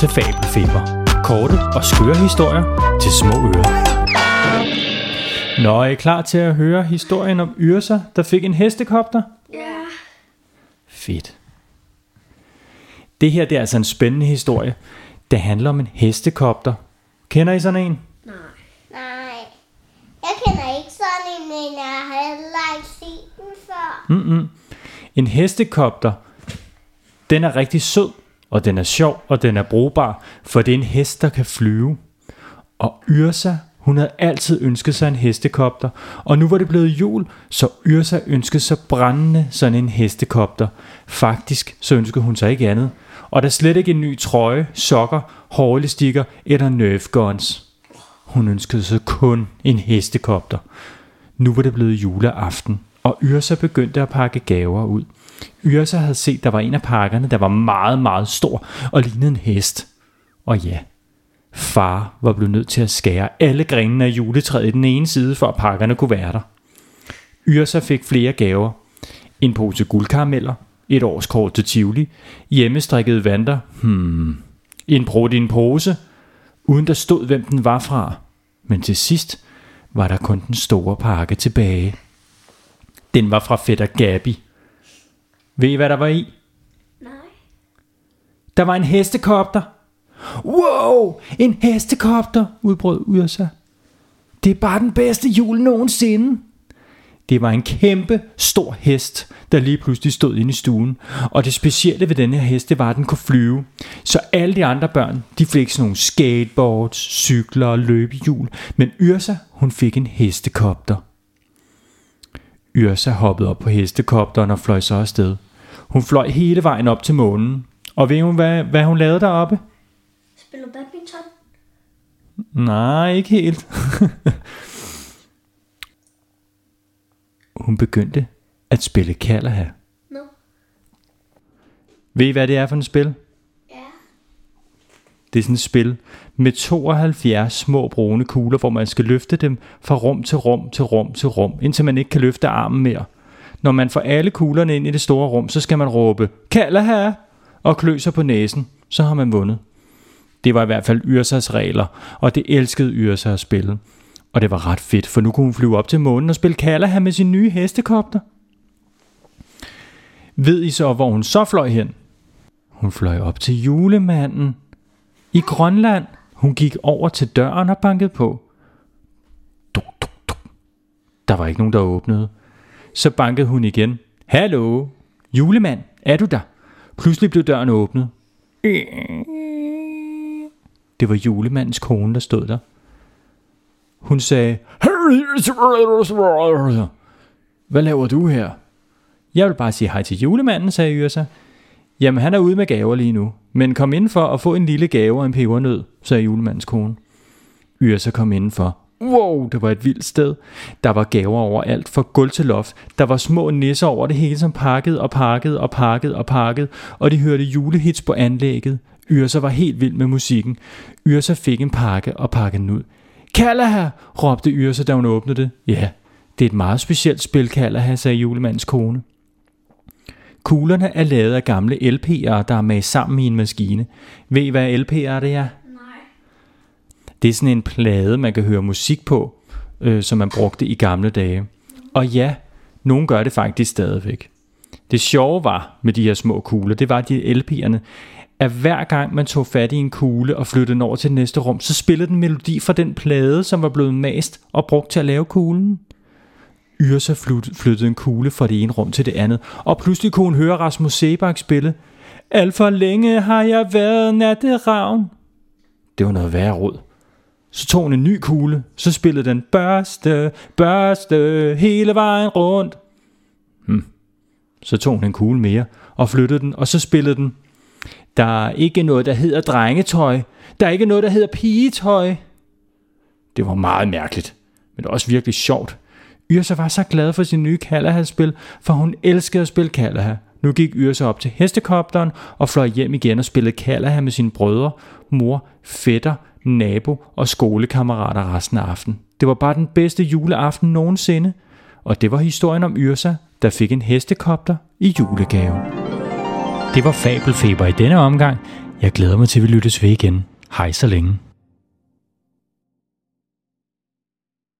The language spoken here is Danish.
til Fabelfeber. Korte og skøre historier til små ører. Nå, er I klar til at høre historien om Yrsa, der fik en hestekopter? Ja. Fedt. Det her det er altså en spændende historie. Det handler om en hestekopter. Kender I sådan en? Nej. Nej. Jeg kender ikke sådan en, men jeg har heller ikke set den før. Mm-mm. En hestekopter, den er rigtig sød, og den er sjov, og den er brugbar, for det er en hest, der kan flyve. Og Yrsa, hun havde altid ønsket sig en hestekopter, og nu var det blevet jul, så Yrsa ønskede sig brændende sådan en hestekopter. Faktisk så ønskede hun sig ikke andet. Og der slet ikke en ny trøje, sokker, hårelastikker eller nerf guns. Hun ønskede sig kun en hestekopter. Nu var det blevet juleaften, og Yrsa begyndte at pakke gaver ud. Yrsa havde set, der var en af pakkerne, der var meget, meget stor og lignede en hest. Og ja, far var blevet nødt til at skære alle grenene af juletræet i den ene side, for at pakkerne kunne være der. Yrsa fik flere gaver. En pose guldkarameller, et årskort til Tivoli, hjemmestrikkede vanter, hmm, en brud i en pose, uden der stod, hvem den var fra. Men til sidst var der kun den store pakke tilbage. Den var fra fætter Gabi. Ved I, hvad der var i? Nej. Der var en hestekopter. Wow, en hestekopter, udbrød Yrsa. Det er bare den bedste jul nogensinde. Det var en kæmpe stor hest, der lige pludselig stod inde i stuen. Og det specielle ved denne her hest, det var, at den kunne flyve. Så alle de andre børn, de fik sådan nogle skateboards, cykler og løbehjul. Men Yrsa, hun fik en hestekopter. Yrsa hoppede op på hestekopteren og fløj så afsted. Hun fløj hele vejen op til månen. Og ved hun, hvad, hvad hun lavede deroppe? Spiller badminton? Nej, ikke helt. hun begyndte at spille Kalaha. Nå. Ved I, hvad det er for et spil? Ja. Det er sådan et spil med 72 små brune kugler, hvor man skal løfte dem fra rum til rum til rum til rum, indtil man ikke kan løfte armen mere. Når man får alle kuglerne ind i det store rum, så skal man råbe, Kalaha! og klø sig på næsen, så har man vundet. Det var i hvert fald Yrsas regler, og det elskede Yrsa at spille. Og det var ret fedt, for nu kunne hun flyve op til månen og spille Kalaha med sin nye hestekopter. Ved I så, hvor hun så fløj hen? Hun fløj op til julemanden. I Grønland. Hun gik over til døren og bankede på. Duk, duk, duk. Der var ikke nogen, der åbnede. Så bankede hun igen. Hallo, julemand, er du der? Pludselig blev døren åbnet. Det var julemandens kone, der stod der. Hun sagde, Hvad laver du her? Jeg vil bare sige hej til julemanden, sagde Yrsa. Jamen, han er ude med gaver lige nu. Men kom ind for at få en lille gave og en pebernød, sagde julemandens kone. Yrsa kom indenfor. Wow, det var et vildt sted. Der var gaver overalt, fra gulv til loft. Der var små nisser over det hele, som pakkede og pakkede og pakkede og pakkede, og de hørte julehits på anlægget. Yrsa var helt vild med musikken. Yrsa fik en pakke og pakkede den ud. Kalaha, råbte Yrsa, da hun åbnede det. Ja, det er et meget specielt spil, Kalaha, sagde julemandens kone. Kuglerne er lavet af gamle LP'er, der er med sammen i en maskine. Ved I, hvad LP'er det er? Det er sådan en plade, man kan høre musik på, øh, som man brugte i gamle dage. Og ja, nogen gør det faktisk stadigvæk. Det sjove var med de her små kugler, det var de LP'erne, at hver gang man tog fat i en kugle og flyttede den over til det næste rum, så spillede den melodi fra den plade, som var blevet mast og brugt til at lave kuglen. Yrsa flyttede en kugle fra det ene rum til det andet, og pludselig kunne hun høre Rasmus Sebak spille. Alt for længe har jeg været natteravn. Det var noget værre råd. Så tog hun en ny kugle, så spillede den børste, børste hele vejen rundt. Hmm. Så tog hun en kugle mere og flyttede den, og så spillede den. Der er ikke noget, der hedder drengetøj. Der er ikke noget, der hedder pigetøj. Det var meget mærkeligt, men også virkelig sjovt. Yrsa var så glad for sin nye Kalaha-spil, for hun elskede at spille Kalaha. Nu gik Yrsa op til hestekopteren og fløj hjem igen og spillede Kalaha med sine brødre, mor, fætter, nabo og skolekammerater resten af aften. Det var bare den bedste juleaften nogensinde, og det var historien om Yrsa, der fik en hestekopter i julegave. Det var Fabelfeber i denne omgang. Jeg glæder mig til, at vi lyttes ved igen. Hej så længe.